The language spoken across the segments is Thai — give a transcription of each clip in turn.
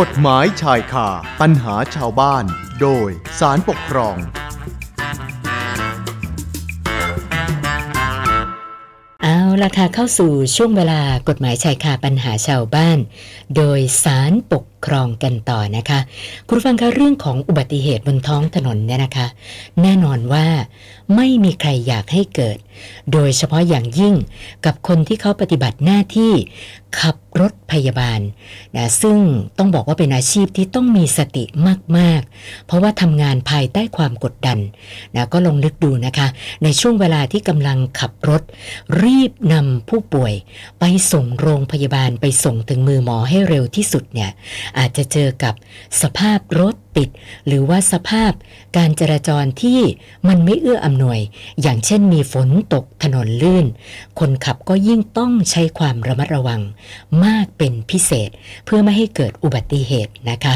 กฎหมายชายคาปัญหาชาวบ้าน โดยสารปกครอง เอาละค่ะเข้าสู่ช่วงเวลากฎหมายชายคาปัญหาชาวบ้าน โดยสารปก ครองกันต่อนะคะ คุณฟังคะเรื่องของอุบัติเหตุบนท้องถนนเนี่ยนะคะ แน่นอนว่าไม่มีใครอยากให้เกิด โดยเฉพาะอย่างยิ่งกับคนที่เขาปฏิบัติหน้าที่ขับรถพยาบาลนะซึ่งต้องบอกว่าเป็นอาชีพที่ต้องมีสติมาก ๆ เพราะว่าทำงานภายใต้ความกดดันนะก็ลองนึกดูนะคะ ในช่วงเวลาที่กำลังขับรถ รีบนำผู้ป่วย ไปส่งโรงพยาบาลไปส่งถึงมือหมอให้เร็วที่สุดเนี่ยอาจจะเจอกับสภาพรถ ติด หรือว่าสภาพการจราจรที่มันไม่เอื้ออำนวย อย่างเช่นมีฝนตกถนนลื่น คนขับก็ยิ่งต้องใช้ความระมัดระวัง มากเป็นพิเศษ เพื่อไม่ให้เกิดอุบัติเหตุนะคะ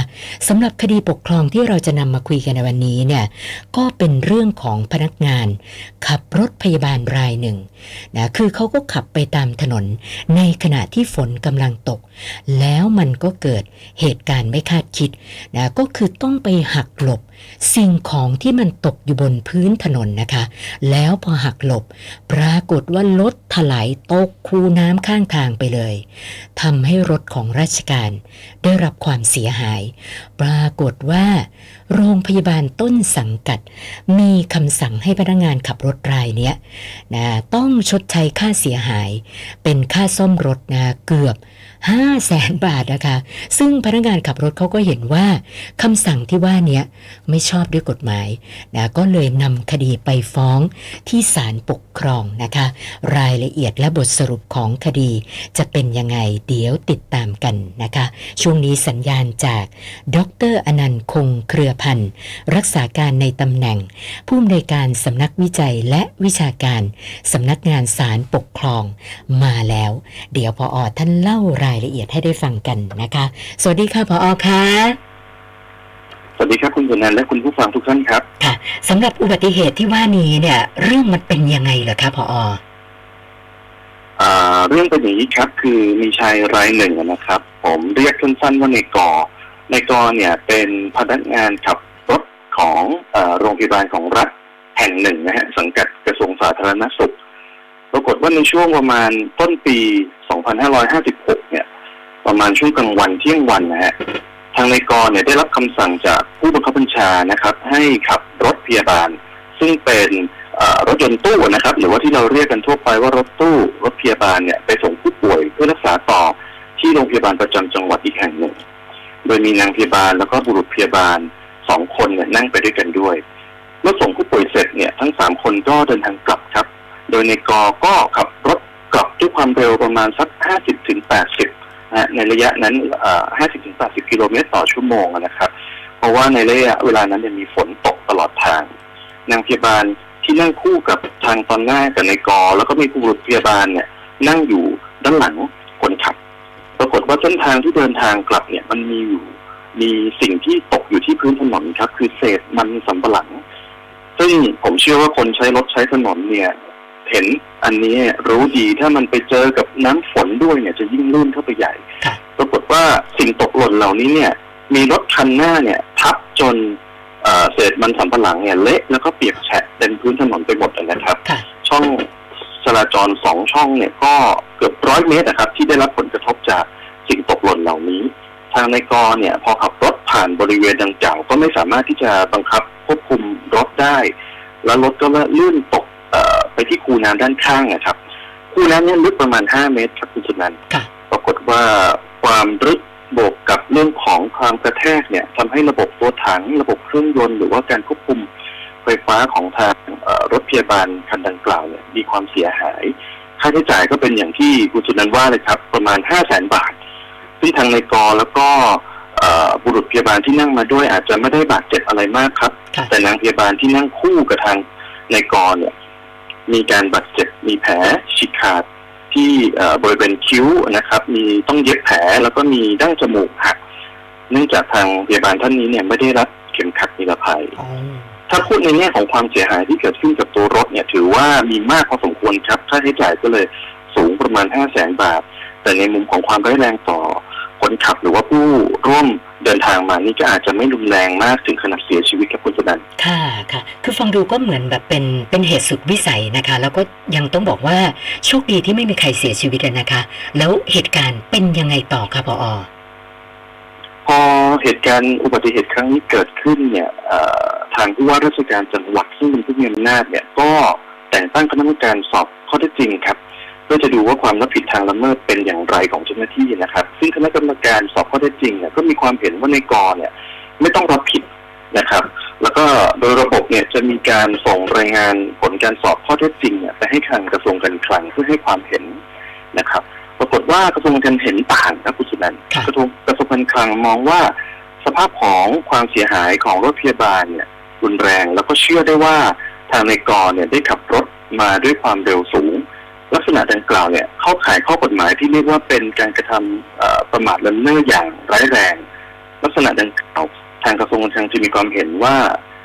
สำหรับคดีปกครองที่เราจะนำมาคุยกันในวันนี้เนี่ยก็เป็นเรื่องของพนักงาน ขับรถพยาบาลรายหนึ่งนะคือเขาก็ขับไปตามถนน ในขณะที่ฝนกำลังตก แล้วมันก็เกิดเหตุการณ์ไม่คาดคิดนะก็คือต้อง้องไปหักหลบสิ่งของที่มันตกอยู่บนพื้นถนนนะคะ แล้วพอหักหลบ ปรากฏว่ารถถลายตกคูน้ำข้างทางไปเลยทำให้รถของราชการ ได้รับความเสียหาย ปรากฏว่า โรงพยาบาลต้นสังกัด มีคำสั่งให้พนักงานขับรถรายเนี้ยนะต้องชดใช้ค่าเสียหาย เป็นค่าซ่อมรถนะเกือบ5 0 0แสนบาทนะคะ ซึ่งพนักงานขับรถเขาก็เห็นว่าคำสั่งที่ว่านี้ไม่ชอบด้วยกฎหมายนะก็เลยนำคดีไปฟ้องที่ศาลปกครองนะคะ รายละเอียดและบทสรุปของคดี จะเป็นยังไงเดี๋ยวติดตามกันนะคะ ช่วงนี้สัญญาณจาก ดรอนันต์คงเครือพันธ์รักษาการในตำแหน่ง ผู้อำนวยการสำนักวิจัยและวิชาการสำนักงานศาลปกครองมาแล้ว เดี๋ยวพออท่านเล่ารายละเอียดให้ได้ฟังกันนะคะ สวัสดีค่ะพออค่ะ สวัสดีครับคุณสุนันท์และคุณผู้ฟังทุกท่านครับ ค่ะสำหรับอุบัติเหตุที่ว่านี้เนี่ย เรื่องมันเป็นยังไงเหรอคะพอออ่าเรื่องเป็นอย่างนี้ครับ คือมีชายรายหนึ่งนะครับ ผมเรียกสั้นๆว่าในกอในกอเนี่ยเป็นพนักงานขับรถของเออโรงพยาบาลของรัฐแห่งหนึ่งนะฮะสังกัดกระทรวงสาธารณสุข ปรากฏว่าในช่วงประมาณต้นปี 2556 เนี่ย ประมาณช่วงกลางวันเที่ยงวันนะฮะ ทางในกรเนี่ยได้รับคำสั่งจากผู้บังคับบัญชานะครับ ให้ขับรถพยาบาล ซึ่งเป็นรถยนต์ตู้นะครับ หรือว่าที่เราเรียกกันทั่วไปว่ารถตู้รถพยาบาลเนี่ยไปส่งผู้ป่วยเพื่อรักษาต่อที่โรงพยาบาลประจำจังหวัดอีกแห่งหนึ่ง โดยมีนางพยาบาลแล้วก็บุรุษพยาบาลสองคนเนี่ยนั่งไปด้วยกันด้วย เมื่อส่งผู้ป่วยเสร็จเนี่ยทั้งสามคนก็เดินทางกลับครับ โดยในกอก็ขับรถกลับด้วยความเร็วประมาณสัก 50ถึง80นะ ฮะในระยะนั้น50ถึง80กิโลเมตรต่อชั่วโมงนะครับ เพราะว่าในระยะเวลานั้นเนี่ยมีฝนตกตลอดทาง นางพยาบาลที่นั่งคู่กับทางตอนหน้ากับในกอ แล้วก็มีผู้บุรุษพยาบาลเนี่ยนั่งอยู่ด้านหลังคนขับ ปรากฏว่าเส้นทางที่เดินทางกลับเนี่ยมันมีอยู่มีสิ่งที่ตกอยู่ที่พื้นถนนครับ คือเศษมันสำปะหลัง ซึ่งผมเชื่อว่าคนใช้รถใช้ถนนเนี่ย เห็นอันนี้รู้ดีถ้ามันไปเจอกับน้ำฝนด้วยเนี่ยจะยิ่งลื่นเข้าไปใหญ่ค่ะปรากฏว่าสิ่งตกหล่นเหล่านี้เนี่ย มีรถคันหน้าเนี่ย ทับจนเอ่อเศษมันสำปะหลังเนี่ยเละแล้วก็เปียกแฉะเต็มพื้นถนนไปหมดเลยนะครับค่ะช่องจราจรสองช่องเนี่ยก็เกือบร้อยเมตรนะครับ ที่ได้รับผลกระทบจากสิ่งตกหล่นเหล่านี้ ทางในกอเนี่ย พอขับรถผ่านบริเวณดังกล่าวก็ไม่สามารถที่จะบังคับควบคุมรถได้ แล้วรถก็ลื่นตกเอ่อ ไปที่คูน้ำด้านข้างนะครับ คูน้ำเนี่ยลึกประมาณ5เมตรครับคุณสุนันท์ค่ะปรากฏว่าความลึกบวกกับเรื่องของความกระแทกเนี่ยทำให้ระบบตัวถังระบบเครื่องยนต์หรือว่าการควบคุมไฟฟ้าของทางเอ่อรถพยาบาลคันดังกล่าวเนี่ยมีความเสียหาย ค่าใช้จ่ายก็เป็นอย่างที่คุณสุนันท์ว่าเลยครับ ประมาณ5 0 0แสนบาท ซึ่งทางในกอแล้วก็เอ่อบุรุษพยาบาลที่นั่งมาด้วยอาจจะไม่ได้บาดเจ็บอะไรมากครับค่ะแต่นางพยาบาลที่นั่งคู่กับทางในกอเนี่ย มีการบาดเจ็บมีแผลฉีกขาดที่เอ่อบริเวณคิ้วนะครับ มีต้องเย็บแผลแล้วก็มีดั้งจมูกหัก เนื่องจากทางพยาบาลท่านนี้เนี่ยไม่ได้รับเข็มขัดนิรภัยอ๋อถ้าพูดในแง่ของความเสียหายที่เกิดขึ้นกับตัวรถเนี่ย ถือว่ามีมากพอสมควรครับค่าใช้จ่ายก็เลยสูงประมาณ5 0 0แสนบาท แต่ในมุมของความร้ายแรงต่อคนขับหรือว่าผู้ร่วม เดินทางมานี่ก็อาจจะไม่รุนแรงมากถึงขนาดเสียชีวิตครับคุณสนันค่ะค่ะ คือฟังดูก็เหมือนแบบเป็นเป็นเหตุสุดวิสัยนะคะ แล้วก็ยังต้องบอกว่าโชคดีที่ไม่มีใครเสียชีวิตอะนะคะ แล้วเหตุการณ์เป็นยังไงต่อคะพออพอเหตุการณ์อุบัติเหตุครั้งนี้เกิดขึ้นเนี่ยเอ่อทางผู้ว่าราชการจังหวัดซึ่งเป็นผู้มีอำนาจเนี่ยก็แต่งตั้งคณะกรรมการสอบข้อเท็จจริงครับ เพื่อจะดูว่าความรับผิดทางละเมิดเป็นอย่างไรของเจ้าหน้าที่นะครับ ซึ่งคณะกรรมการสอบข้อเท็จจริงเนี่ยก็มีความเห็นว่าในกอเนี่ยไม่ต้องรับผิดนะครับ แล้วก็โดยระบบเนี่ยจะมีการส่งรายงานผลการสอบข้อเท็จจริงเนี่ยไปให้ทางกระทรวงการคลังเพื่อให้ความเห็นนะครับ ปรากฏว่ากระทรวงการเห็นต่างครับคุณสุนันท์ค่ะกระทรวงกระทรวงการคลังมองว่า สภาพของความเสียหายของรถพยาบาลเนี่ยรุนแรงแล้วก็เชื่อได้ว่าทางในกอเนี่ยได้ขับรถมาด้วยความเร็วสูง ลักษณะดังกล่าวเนี่ยเข้าข่ายข้อกฎหมายที่เรียกว่าเป็นการกระทำเอ่อประมาทเลินเล่ออย่างร้ายแรง ลักษณะดังกล่าวทางกระทรวงการคลังจะมีความเห็นว่า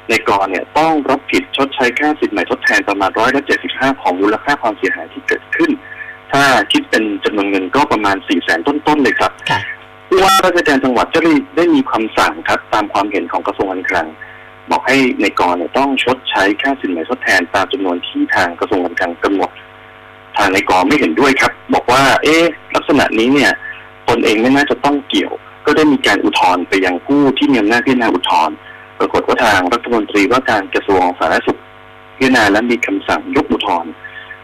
ในกอเนี่ยต้องรับผิดชดใช้ค่าสินใหม่ทดแทนประมาณร้อยละเจ็ดสิบห้าของมูลค่าความเสียหายที่เกิดขึ้น ถ้าคิดเป็นจำนวนเงินก็ประมาณสี่แสนต้นๆเลยครับค่ะผู้ว่าราชการจังหวัดก็ได้ได้มีคำสั่งครับตามความเห็นของกระทรวงการคลัง บอกให้ในกรเนี่ยต้องชดใช้ค่าสินไหมทดแทนตามจำนวนที่ทางกระทรวงการคลังกำหนด ทางในกรไม่เห็นด้วยครับ บอกว่า เอ๊ะลักษณะนี้เนี่ยตนเองไม่น่าจะต้องเกี่ยว ก็ได้มีการอุทธรณ์ไปยังผู้ที่มีอำนาจพิจารณาอุทธรณ์ปรากฏว่าทางรัฐมนตรีว่าการกระทรวงสาธารณสุขพิจารณาและมีคำสั่งยกอุทธรณ์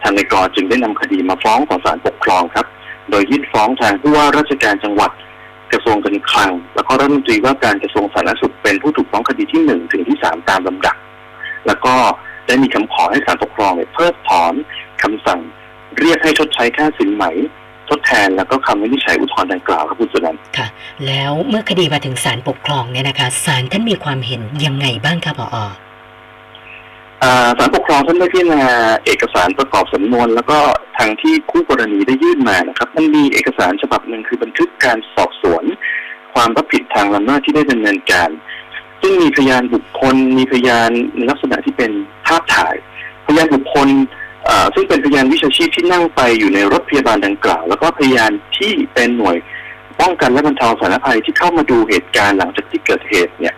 ทางในกรจึงได้นำคดีมาฟ้องต่อศาลปกครองครับ โดยยื่นฟ้องทางผู้ว่าราชการจังหวัดกระทรวงการคลัง แล้วก็รัฐมนตรีว่าการกระทรวงสาธารณสุขเป็นผู้ถูกฟ้องคดีที่หนึ่งถึงที่สามตามลำดับ แล้วก็ได้มีคำขอให้ศาลปกครองเพิกถอนคำสั่ง เรียกให้ชดใช้ค่าสินไหม ทดแทนแล้วก็คำวินิจฉัยอุทธรณ์ดังกล่าวครับคุณสุนันท์ค่ะ แล้วเมื่อคดีมาถึงศาลปกครองเนี่ยนะคะศาลท่านมีความเห็นยังไงบ้างคะพอออ่าศาลปกครองท่านได้พิจารณาเอกสารประกอบสำนวน แล้วก็ทางที่คู่กรณีได้ยื่นมานะครับมันมีเอกสารฉบับหนึ่งคือบันทึกการสอบสวน ความรับผิดทางละเมิดที่ได้ดำเนินการ ซึ่งมีพยานบุคคล มีพยานในลักษณะที่เป็นภาพถ่าย พยานบุคคลอ่า ซึ่งเป็นพยานวิชาชีพที่นั่งไปอยู่ในรถพยาบาลดังกล่าว แล้วก็พยานที่เป็นหน่วยป้องกันและบรรเทาสาธารณภัยที่เข้ามาดูเหตุการณ์หลังจากที่เกิดเหตุเนี่ย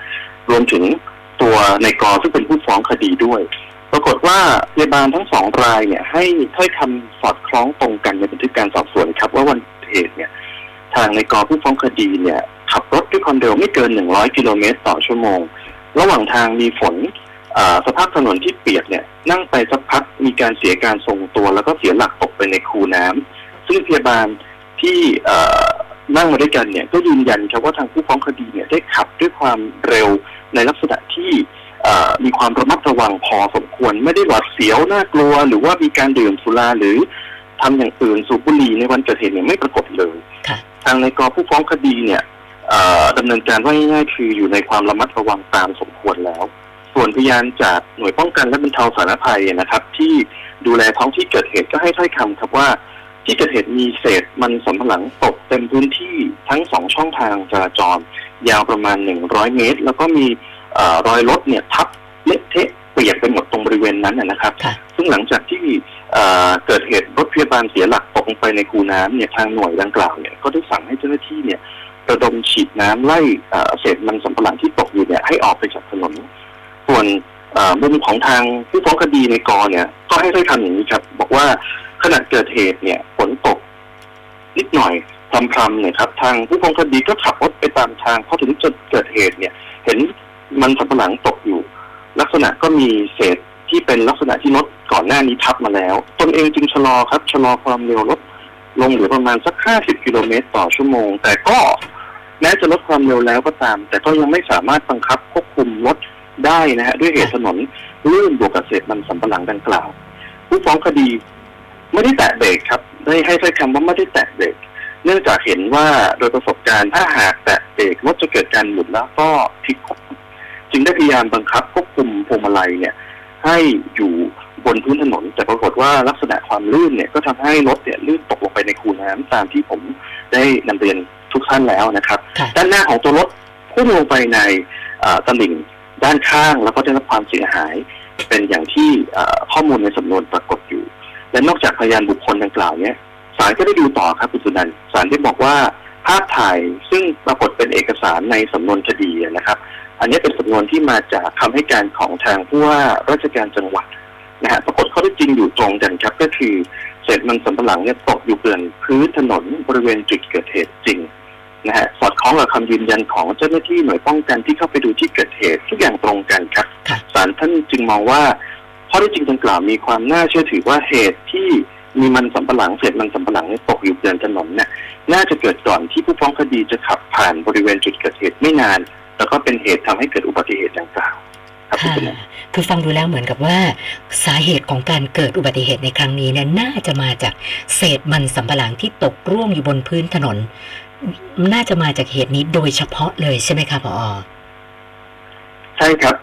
รวมถึงตัวในกอซึ่งเป็นผู้ฟ้องคดีด้วย ปรากฏว่าพยาบาลทั้งสองรายเนี่ย ให้ถ้อยคำสอดคล้องตรงกันในบันทึกการสอบสวนครับ ว่าวันเหตุเนี่ย ทางในกอผู้ฟ้องคดีเนี่ยขับรถด้วยความเร็วไม่เกิน 100 กิโลเมตรต่อชั่วโมง ระหว่างทางมีฝน สภาพถนนที่เปียกเนี่ยนั่งไปสักพักมีการเสียการทรงตัว แล้วก็เสียหลักตกไปในคูน้ำซึ่งพยาบาลที่เอ่อนั่งมาด้วยกันเนี่ยก็ยืนยันครับว่าทางผู้ฟ้องคดีเนี่ยได้ขับด้วยความเร็วในลักษณะที่เอ่อมีความระมัดระวังพอสมควร ไม่ได้หวาดเสียวน่ากลัว หรือว่ามีการดื่มสุราหรือทำอย่างอื่นสูบบุหรี่ในวันเกิดเหตุเนี่ยไม่ปรากฏเลยค่ะทางในกอผู้ฟ้องคดีเนี่ยเอ่อดำเนินการว่าง่ายๆคืออยู่ในความระมัดระวังตามสมควรแล้ว ส่วนพยานจากหน่วยป้องกันและบรรเทาสาธารณภัยนะครับ ที่ดูแลท้องที่เกิดเหตุก็ให้ถ้อยคำครับว่า ที่เกิดเหตุมีเศษมันสำปะหลังตกเต็มพื้นที่ทั้งสองช่องทางจราจร ยาวประมาณ100เมตร แล้วก็มีเอ่อรอยรถเนี่ยทับเละเทะเปียกไปหมดตรงบริเวณนั้นนะนะครับค่ะซึ่งหลังจากที่เอ่อเกิดเหตุรถพยาบาลเสียหลักตกลงไปในคูน้ำเนี่ยทางหน่วยดังกล่าวเนี่ยก็ได้สั่งให้เจ้าหน้าที่เนี่ยระดมฉีดน้ำไล่เอ่อเศษมันสำปะหลังที่ตกอยู่เนี่ยให้ออกไปจากถนน ส่วนมุมของทางผู้ฟ้องคดีในกอเนี่ย ก็ให้ได้คำอย่างนี้ครับ บอกว่าขณะเกิดเหตุเนี่ยฝนตกนิดหน่อยพรำๆเนี่ยครับ ทางผู้ฟ้องคดีก็ขับรถไปตามทางพอถึงจุดเกิดเหตุเนี่ย เห็นมันสำปะหลังตกอยู่ ลักษณะก็มีเศษที่เป็นลักษณะที่รถก่อนหน้านี้ทับมาแล้ว ตนเองจึงชะลอครับชะลอความเร็วรถลงเหลือประมาณสัก 50 กิโลเมตรต่อชั่วโมง แต่ก็แม้จะลดความเร็วแล้วก็ตาม แต่ก็ยังไม่สามารถบังคับควบคุมรถ ได้นะฮะด้วยเหตุถนนลื่นบวกกับเศษมันสำปะหลังดังกล่าว ผู้ฟ้องคดี ไม่ได้แตะเบรกครับ ได้ให้ถ้อยคำว่าไม่ได้แตะเบรกเนื่องจากเห็นว่าโดยประสบการณ์ถ้าหากแตะเบรกรถจะเกิดการหมุนแล้วก็พลิกคว่ำจึงได้พยายามบังคับควบคุมพวงมาลัยเนี่ย ให้อยู่บนพื้นถนน แต่ปรากฏว่าลักษณะความลื่นเนี่ยก็ทำให้รถเนี่ยลื่นตกลงไปในคูน้ำตามที่ผมได้นำเรียนทุกท่านแล้วนะครับค่ะด้านหน้าของตัวรถพุ่งลงไปในเอ่อตลิ่ง ด้านข้างแล้วก็ได้รับความเสียหาย เป็นอย่างที่ข้อมูลในสำนวนปรากฏอยู่ และนอกจากพยานบุคคลดังกล่าวเนี้ยศาลก็ได้ดูต่อครับคุณสุนันท์ศาลได้บอกว่าภาพถ่ายซึ่งปรากฏเป็นเอกสารในสำนวนคดีนะครับ อันนี้เป็นสำนวนที่มาจากคำให้การของทางผู้ว่าราชการจังหวัดนะฮะปรากฏข้อเท็จจริงอยู่ตรงกันครับก็คือเศษมันสำปะหลังเนี่ยตกอยู่เกลื่อนพื้นถนนบริเวณจุดเกิดเหตุจริง นะฮะสอดคล้องกับคำยืนยันของเจ้าหน้าที่หน่วยป้องกันที่เข้าไปดูที่เกิดเหตุทุกอย่างตรงกันครับค่ะศาลท่านจึงมองว่าข้อเท็จจริงดังกล่าวมีความน่าเชื่อถือว่าเหตุที่มีมันสำปะหลังเศษมันสำปะหลังเนี่ยตกอยู่เกลื่อนถนนเนี่ยน่าจะเกิดก่อนที่ผู้ฟ้องคดีจะขับผ่านบริเวณจุดเกิดเหตุไม่นาน แล้วก็เป็นเหตุทำให้เกิดอุบัติเหตุดังกล่าวครับคุณค่ะชนะคือฟังดูแล้วเหมือนกับว่า สาเหตุของการเกิดอุบัติเหตุในครั้งนี้เนี่ยน่าจะมาจากเศษมันสำปะหลังที่ตกร่วงอยู่บนพื้นถนน น่าจะมาจากเหตุนี้โดยเฉพาะเลยใช่ไหมคะพอใช่ครับ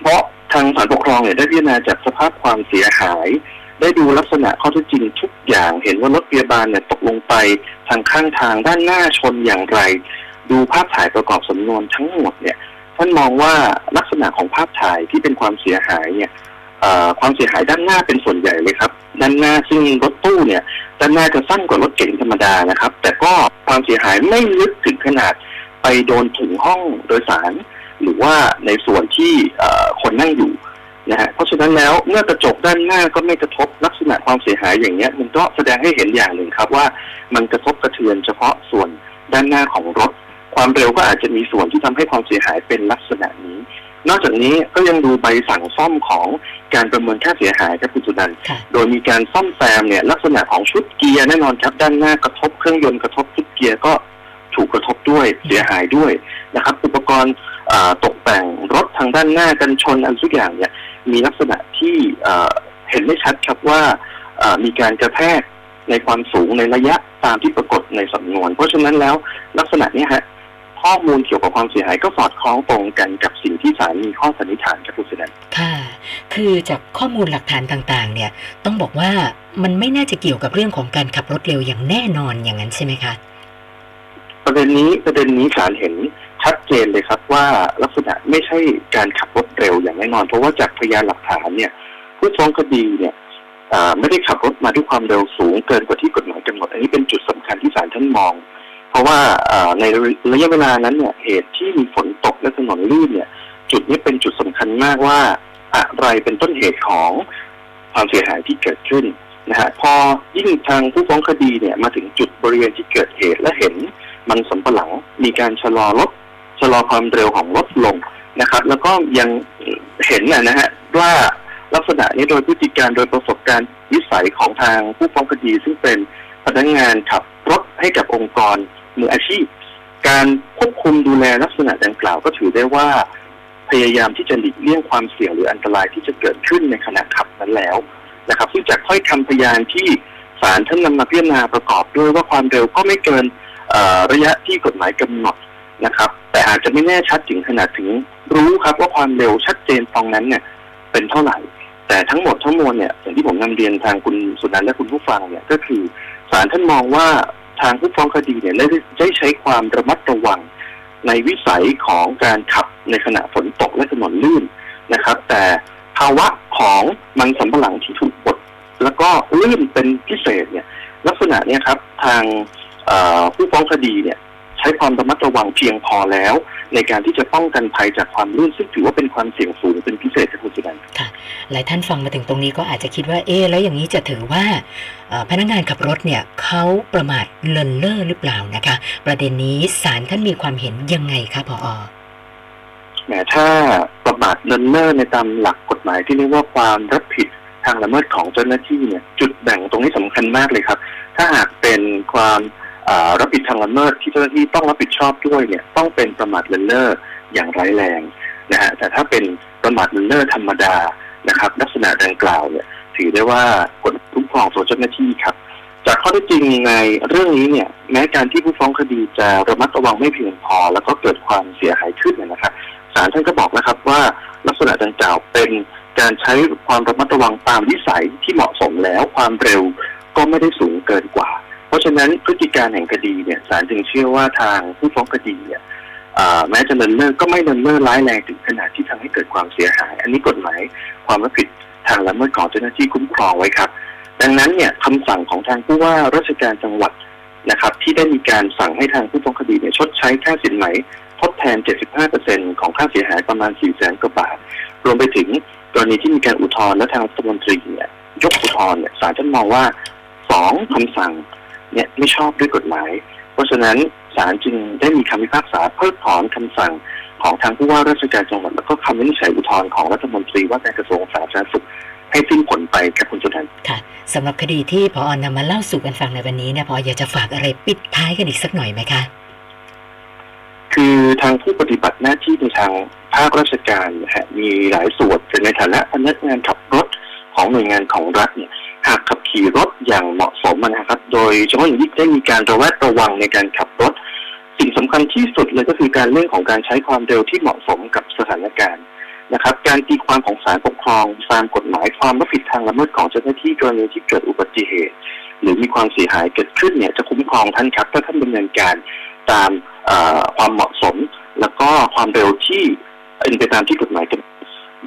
เพราะทางศาลปกครองเนี่ยได้พิจารณาจากสภาพความเสียหาย ได้ดูลักษณะข้อเท็จจริงทุกอย่าง เห็นว่ารถพยาบาลเนี่ยตกลงไปทางข้างทางด้านหน้าชนอย่างไร ดูภาพถ่ายประกอบสำนวนทั้งหมดเนี่ยท่านมองว่าลักษณะของภาพถ่ายที่เป็นความเสียหายเนี่ยเอ่อความเสียหายด้านหน้าเป็นส่วนใหญ่เลยครับ ด้านหน้าซึ่งรถตู้เนี่ย ด้านหน้าจะสั้นกว่ารถเก๋งธรรมดานะครับ แต่ก็ความเสียหายไม่ลึกถึงขนาดไปโดนถึงห้องโดยสาร หรือว่าในส่วนที่คนนั่งอยู่นะฮะเพราะฉะนั้นแล้วเมื่อกระจกด้านหน้าก็ไม่กระทบลักษณะความเสียหายอย่างเนี้ย มันก็แสดงให้เห็นอย่างหนึ่งครับว่ามันกระทบกระเทือนเฉพาะส่วนด้านหน้าของรถ ความเร็วก็อาจจะมีส่วนที่ทำให้ความเสียหายเป็นลักษณะนี้ นอกจากนี้ก็ยังดูใบสั่งซ่อมของการประเมินค่าเสียหายครับคุณสุนันท์ค่ะโดยมีการซ่อมแซมเนี่ยลักษณะของชุดเกียร์แน่นอนครับด้านหน้ากระทบเครื่องยนต์กระทบชุดเกียร์ก็ถูกกระทบด้วยเสียหายด้วยนะครับ อุปกรณ์อ่าตกแต่งรถทางด้านหน้ากันชนอันทุกอย่างเนี่ยมีลักษณะที่เอ่อเห็นได้ชัดครับว่าเอ่อมีการกระแทกในความสูงในระยะตามที่ปรากฏในสำนวน เพราะฉะนั้นแล้วลักษณะเนี้ฮะ ข้อมูลเกี่ยวกับความเสียหายก็สอดคล้องตรงกันกับสิ่งที่ศาลมีข้อสันนิษฐานครับคุณสุนันท์ค่ะ คือจากข้อมูลหลักฐานต่างๆ เนี่ย ต้องบอกว่ามันไม่น่าจะเกี่ยวกับเรื่องของการขับรถเร็วอย่างแน่นอนอย่างนั้นใช่ไหมคะ ประเด็นนี้ประเด็นนี้ศาลเห็นชัดเจนเลยครับว่าลักษณะไม่ใช่การขับรถเร็วอย่างแน่นอน เพราะว่าจากพยานหลักฐานเนี่ย ผู้ฟ้องคดีเนี่ยอ่าไม่ได้ขับรถมาด้วยความเร็วสูงเกินกว่าที่กฎหมายกำหนด อันนี้เป็นจุดสำคัญที่ศาลท่านมอง เพราะว่าในระยะเวลานั้นเนี่ยเหตุที่มีฝนตกและถนนลื่นเนี่ย จุดนี้เป็นจุดสำคัญมากว่าอะไรเป็นต้นเหตุของความเสียหายที่เกิดขึ้นนะฮะพอยิ่งทางผู้ฟ้องคดีเนี่ยมาถึงจุดบริเวณที่เกิดเหตุและเห็นมันสำปะหลังมีการชะลอรถชะลอความเร็วของรถลงนะครับ แล้วก็ยังเห็นนะนะฮะว่าลักษณะนี้โดยพฤติการโดยประสบการณ์วิสัยของทางผู้ฟ้องคดี ซึ่งเป็นพนักงานขับรถให้กับองค์กร มืออาชีพ การควบคุมดูแลลักษณะดังกล่าวก็ถือได้ว่า พยายามที่จะหลีกเลี่ยงความเสี่ยงหรืออันตรายที่จะเกิดขึ้นในขณะขับนั้นแล้วนะครับซึ่งจากถ้อยคำพยานที่ศาลท่านนำมาพิจารณาประกอบด้วยว่าความเร็วก็ไม่เกินระยะที่กฎหมายกำหนดนะครับ แต่อาจจะไม่แน่ชัดถึงขนาดถึงรู้ครับว่าความเร็วชัดเจนตรงนั้นเนี่ยเป็นเท่าไหร่ แต่ทั้งหมดทั้งมวลเนี่ยอย่างที่ผมนำเรียนทางคุณสุนันท์และคุณผู้ฟังเนี่ยก็คือศาลท่านมองว่า ทางผู้ฟ้องคดีเนี่ยได้ใช้ความระมัดระวังในวิสัยของการขับในขณะฝนตกและถนนลื่นนะครับ แต่ภาวะของมันสำปะหลังที่ถูกบดแล้วก็ลื่นเป็นพิเศษเนี่ยลักษณะเนี่ยครับทางผู้ฟ้องคดีเนี่ยใช้ความระมัดระวังเพียงพอแล้ว ในการที่จะป้องกันภัยจากความลื่นซึ่งถือว่าเป็นความเสี่ยงสูงเป็นพิเศษครับคุณสุนันท์หลายท่านฟังมาถึงตรงนี้ก็อาจจะคิดว่าเอ๊ะแล้วอย่างนี้จะถือว่าเอ่อพนักงานขับรถเนี่ยเขาประมาทเลินเล่อหรือเปล่านะคะ ประเด็นนี้ศาลท่านมีความเห็นยังไงคะพออแหมถ้าประมาทเลินเล่อในตามหลักกฎหมายที่เรียกว่าความรับผิดทางละเมิดของเจ้าหน้าที่เนี่ยจุดแบ่งตรงนี้สำคัญมากเลยครับ ถ้าหากเป็นความอ่า รับผิดทางละเมิดที่เจ้าหน้าที่ต้องรับผิดชอบด้วยเนี่ยต้องเป็นประมาทเลินเล่ออย่างร้ายแรงนะฮะแต่ถ้าเป็นประมาทเลินเล่อธรรมดานะครับ ลักษณะดังกล่าวเนี่ยถือได้ว่ากฎคุ้มครองตัวเจ้าหน้าที่ครับจากข้อเท็จจริงในเรื่องนี้เนี่ยแม้การที่ผู้ฟ้องคดีจะระมัดระวังไม่เพียงพอ แล้วก็เกิดความเสียหายขึ้นนนะครับศาลท่านก็บอกนะครับว่าลักษณะดังกล่าวเป็นการใช้ความระมัดระวังตามวิสัยที่เหมาะสมแล้วความเร็วก็ไม่ได้สูงเกินกว่า ราะฉะนั้นพฤติการแห่งคดีเนี่ยศาลจึงเชื่อว่าทางผู้ฟ้องคดีเนี่ยแม้จะเลินเล่อก็ไม่เลินเล่อร้ายแรงถึงขนาดที่ทำให้เกิดความเสียหาย อันนี้กฎหมายความรับผิดทางละเมิดของเจ้าหน้าที่คุ้มครองไว้ครับ ดังนั้นเนี่ยคำสั่งของทางผู้ว่าราชการจังหวัดนะครับ ที่ได้มีการสั่งให้ทางผู้ฟ้องคดีเนี่ยชดใช้ค่าสินไหมทดแทน 75%ของค่าเสียหายประมาณ4 0 0 0 0 0กว่าบาท รวมไปถึงกรณีที่มีการอุทธรณ์และทางรัฐมนตรีเนี่ยยกอุทธรณ์เนี่ยศาลท่านมองว่าสองคำสั่ง เนี่ยไม่ชอบด้วยกฎหมาย เพราะฉะนั้นศาลจึงได้มีคำพิพากษาเพิกถอนคำสั่งของทางผู้ว่าราชการจังหวัดแล้วก็คำวินิจฉัยอุทธรณ์ของรัฐมนตรีว่าการกระทรวงสาธารณสุขให้สิ้นผลไปครับคุณจุนันท์ค่ะสำหรับคดีที่พออนำมาเล่าสู่กันฟังในวันนี้เนี่ยพออยากจะฝากอะไรปิดท้ายกันอีกสักหน่อยไหมคะคือทางผู้ปฏิบัติหน้าที่ในทางภาคราชการนะฮะมีหลายส่วนแต่ในฐานะพนักงานขับรถของหน่วยงานของรัฐเนี่ยหากขับ ขี่รถอย่างเหมาะสมนะครับ โดยเฉพาะอย่างยิ่งได้มีการระแวดระวังในการขับรถ สิ่งสำคัญที่สุดเลยก็คือการเรื่องของการใช้ความเร็วที่เหมาะสมกับสถานการณ์นะครับ การตีความของศาลปกครองตามกฎหมายความรับผิดทางละเมิดของเจ้าหน้าที่กรณีที่เกิดอุบัติเหตุ หรือมีความเสียหายเกิดขึ้นเนี่ยจะคุ้มครองท่านครับถ้าท่านดำเนินการตามความเหมาะสม แล้วก็ความเร็วที่เป็นไปตามที่กฎหมายกำหนด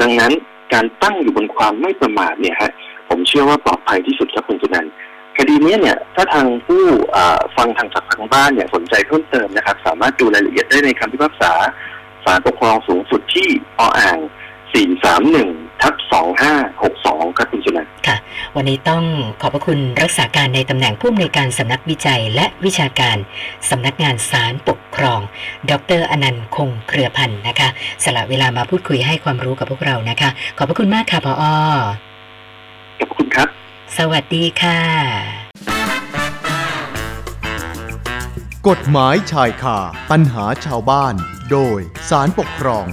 ดังนั้นการตั้งอยู่บนความไม่ประมาทเนี่ยฮะ ผมเชื่อว่าปลอดภัยที่สุดครับคุณจุนันคดีนี้เนี่ยถ้าทางผู้ฟังทางจากทางบ้านเนี่ยสนใจเพิ่มเติมนะครับ สามารถดูรายละเอียดได้ในคำพิพากษาศาลปกครองสูงสุดที่ออ่าง 431ทับ2562ครับคุณจุนันค่ะ วันนี้ต้องขอบพระคุณรักษาการในตำแหน่งผู้อำนวยการสำนักวิจัยและวิชาการสำนักงานศาลปกครอง ดรอนันต์คงเครือพันธ์นะคะ สละเวลามาพูดคุยให้ความรู้กับพวกเรานะคะ ขอบพระคุณมากค่ะพออ ขอบคุณครับ สวัสดีค่ะ กฎหมายชายคาปัญหาชาวบ้าน โดยสารปกครอง